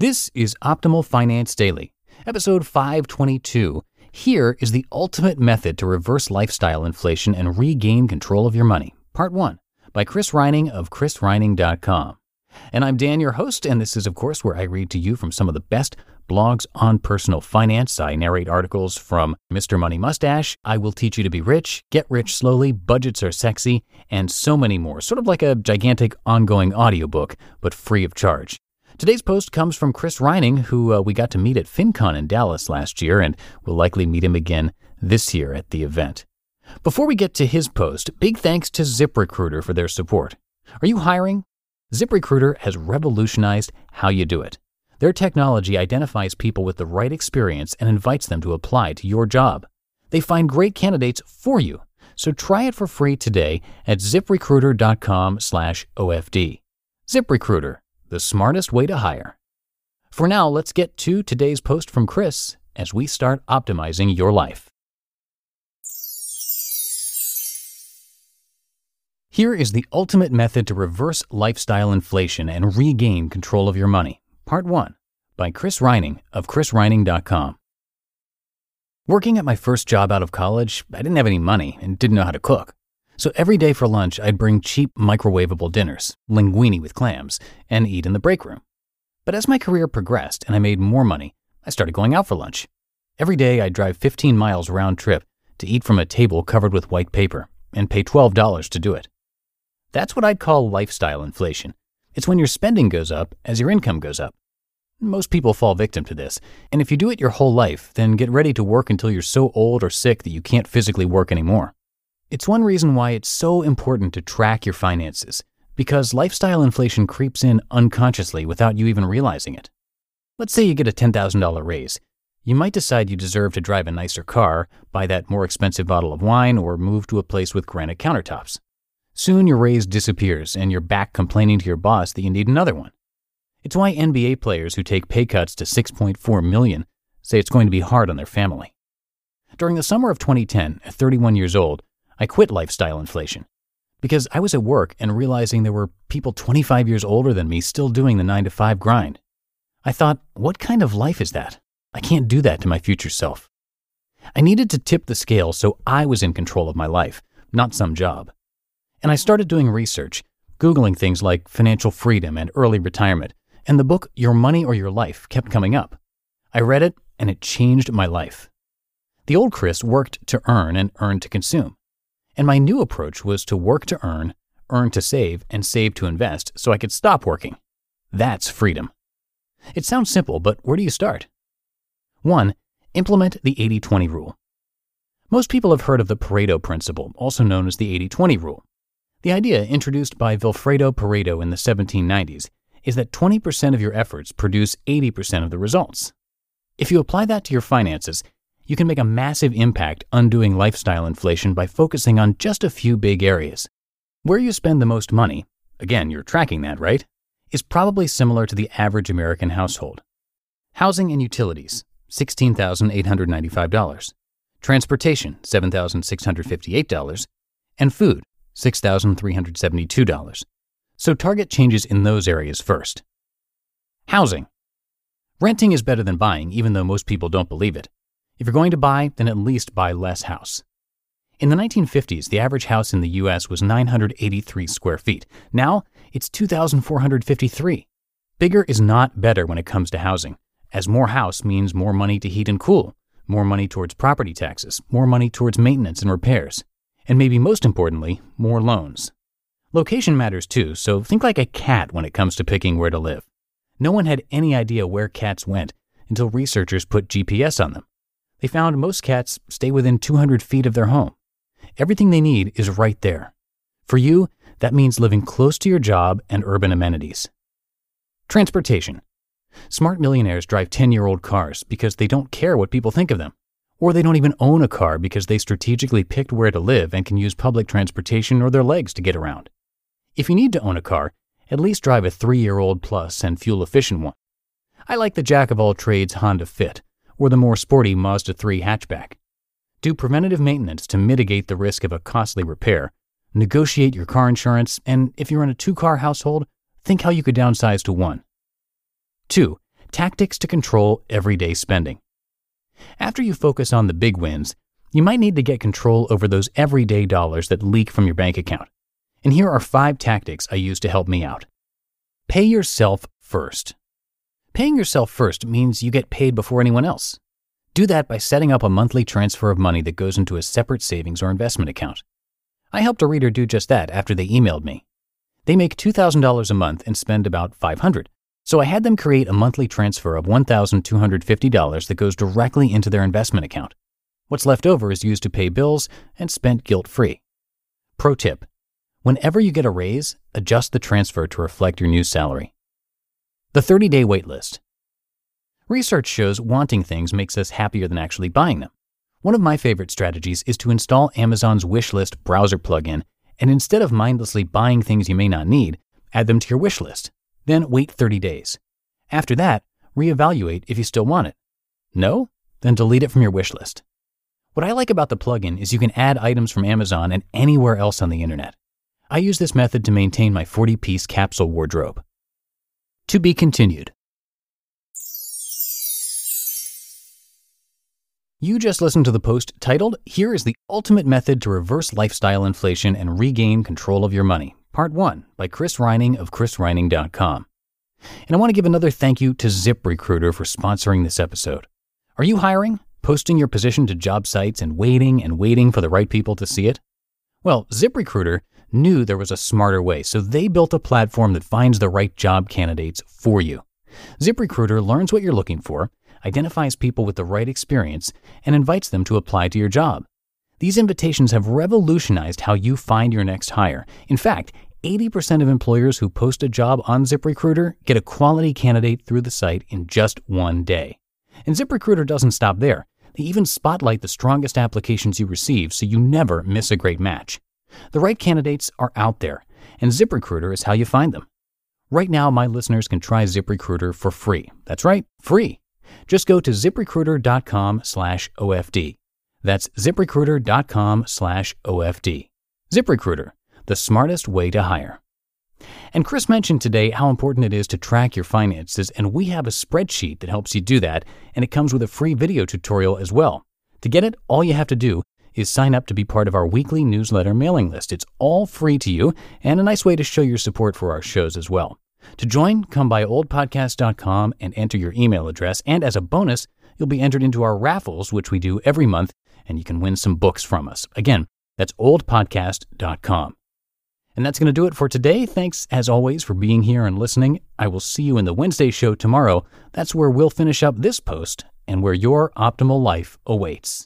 This is Optimal Finance Daily, episode 522. Here is the ultimate method to reverse lifestyle inflation and regain control of your money. Part 1 by Chris Reining of chrisreining.com. And I'm Dan, your host, and this is, of course, where I read to you from some of the best blogs on personal finance. I narrate articles from Mr. Money Mustache, I Will Teach You to Be Rich, Get Rich Slowly, Budgets Are Sexy, and so many more. Sort of like a gigantic ongoing audiobook, but free of charge. Today's post comes from Chris Reining, who uh, we got to meet at FinCon in Dallas last year, and we'll likely meet him again this year at the event. Before we get to his post, big thanks to ZipRecruiter for their support. Are you hiring? ZipRecruiter has revolutionized how you do it. Their technology identifies people with the right experience and invites them to apply to your job. They find great candidates for you. So try it for free today at ziprecruiter.com/ofd. ZipRecruiter the smartest way to hire. For now, let's get to today's post from Chris as we start optimizing your life. Here is the ultimate method to reverse lifestyle inflation and regain control of your money. Part 1 by Chris Reining of chrisreining.com. Working at my first job out of college, I didn't have any money and didn't know how to cook. So every day for lunch, I'd bring cheap microwavable dinners, linguine with clams, and eat in the break room. But as my career progressed and I made more money, I started going out for lunch. Every day, I'd drive 15 miles round trip to eat from a table covered with white paper and pay $12 to do it. That's what I'd call lifestyle inflation. It's when your spending goes up as your income goes up. Most people fall victim to this, and if you do it your whole life, then get ready to work until you're so old or sick that you can't physically work anymore. It's one reason why it's so important to track your finances, because lifestyle inflation creeps in unconsciously without you even realizing it. Let's say you get a $10,000 raise. You might decide you deserve to drive a nicer car, buy that more expensive bottle of wine, or move to a place with granite countertops. Soon your raise disappears and you're back complaining to your boss that you need another one. It's why NBA players who take pay cuts to 6.4 million say it's going to be hard on their family. During the summer of 2010, at 31 years old, I quit lifestyle inflation because I was at work and realizing there were people 25 years older than me still doing the 9 to 5 grind. I thought, what kind of life is that? I can't do that to my future self. I needed to tip the scale so I was in control of my life, not some job. And I started doing research, Googling things like financial freedom and early retirement, and the book Your Money or Your Life kept coming up. I read it, and it changed my life. The old Chris worked to earn and earned to consume. And my new approach was to work to earn, earn to save, and save to invest so I could stop working. That's freedom. It sounds simple, but where do you start? 1. Implement the 80 20 rule. Most people have heard of the Pareto principle, also known as the 80 20 rule. The idea, introduced by Vilfredo Pareto in the 1790s, is that 20% of your efforts produce 80% of the results. If you apply that to your finances, you can make a massive impact undoing lifestyle inflation by focusing on just a few big areas. Where you spend the most money, again, you're tracking that, right? Is probably similar to the average American household. Housing and utilities, $16,895. Transportation, $7,658. And food, $6,372. So target changes in those areas first. Housing. Renting is better than buying, even though most people don't believe it. If you're going to buy, then at least buy less house. In the 1950s, the average house in the US was 983 square feet. Now, it's 2,453. Bigger is not better when it comes to housing, as more house means more money to heat and cool, more money towards property taxes, more money towards maintenance and repairs, and maybe most importantly, more loans. Location matters too, so think like a cat when it comes to picking where to live. No one had any idea where cats went until researchers put GPS on them. They found most cats stay within 200 feet of their home. Everything they need is right there. For you, that means living close to your job and urban amenities. Transportation. Smart millionaires drive 10 year old cars because they don't care what people think of them. Or they don't even own a car because they strategically picked where to live and can use public transportation or their legs to get around. If you need to own a car, at least drive a three year old plus and fuel efficient one. I like the jack of all trades Honda Fit or the more sporty Mazda 3 hatchback. Do preventative maintenance to mitigate the risk of a costly repair. Negotiate your car insurance, and if you're in a two car household, think how you could downsize to one. 2. Tactics to Control Everyday Spending. After you focus on the big wins, you might need to get control over those everyday dollars that leak from your bank account. And here are five tactics I use to help me out. Pay yourself first. Paying yourself first means you get paid before anyone else. Do that by setting up a monthly transfer of money that goes into a separate savings or investment account. I helped a reader do just that after they emailed me. They make $2,000 a month and spend about 500. So I had them create a monthly transfer of $1,250 that goes directly into their investment account. What's left over is used to pay bills and spent guilt-free. Pro tip: Whenever you get a raise, adjust the transfer to reflect your new salary. The 30-day waitlist. Research shows wanting things makes us happier than actually buying them. One of my favorite strategies is to install Amazon's wishlist browser plugin and instead of mindlessly buying things you may not need, add them to your wish list. Then wait 30 days. After that, reevaluate if you still want it. No? Then delete it from your wish list. What I like about the plugin is you can add items from Amazon and anywhere else on the internet. I use this method to maintain my 40 piece capsule wardrobe. To be continued. You just listened to the post titled, Here is the Ultimate Method to Reverse Lifestyle Inflation and Regain Control of Your Money, Part 1 by Chris Reining of chrisreining.com. And I want to give another thank you to ZipRecruiter for sponsoring this episode. Are you hiring, posting your position to job sites and waiting and waiting for the right people to see it? Well, ZipRecruiter knew there was a smarter way, so they built a platform that finds the right job candidates for you. ZipRecruiter learns what you're looking for identifies people with the right experience, and invites them to apply to your job. These invitations have revolutionized how you find your next hire. In fact, 80% of employers who post a job on ZipRecruiter get a quality candidate through the site in just one day. And ZipRecruiter doesn't stop there. They even spotlight the strongest applications you receive so you never miss a great match. The right candidates are out there, and ZipRecruiter is how you find them. Right now, my listeners can try ZipRecruiter for free. That's right, free. Just go to ziprecruiter.com slash OFD. That's ziprecruiter.com slash OFD. ZipRecruiter, the smartest way to hire. And Chris mentioned today how important it is to track your finances, and we have a spreadsheet that helps you do that, and it comes with a free video tutorial as well. To get it, all you have to do is sign up to be part of our weekly newsletter mailing list. It's all free to you and a nice way to show your support for our shows as well. To join, come by oldpodcast.com and enter your email address. And as a bonus, you'll be entered into our raffles, which we do every month, and you can win some books from us. Again, that's oldpodcast.com. And that's going to do it for today. Thanks, as always, for being here and listening. I will see you in the Wednesday show tomorrow. That's where we'll finish up this post and where your optimal life awaits.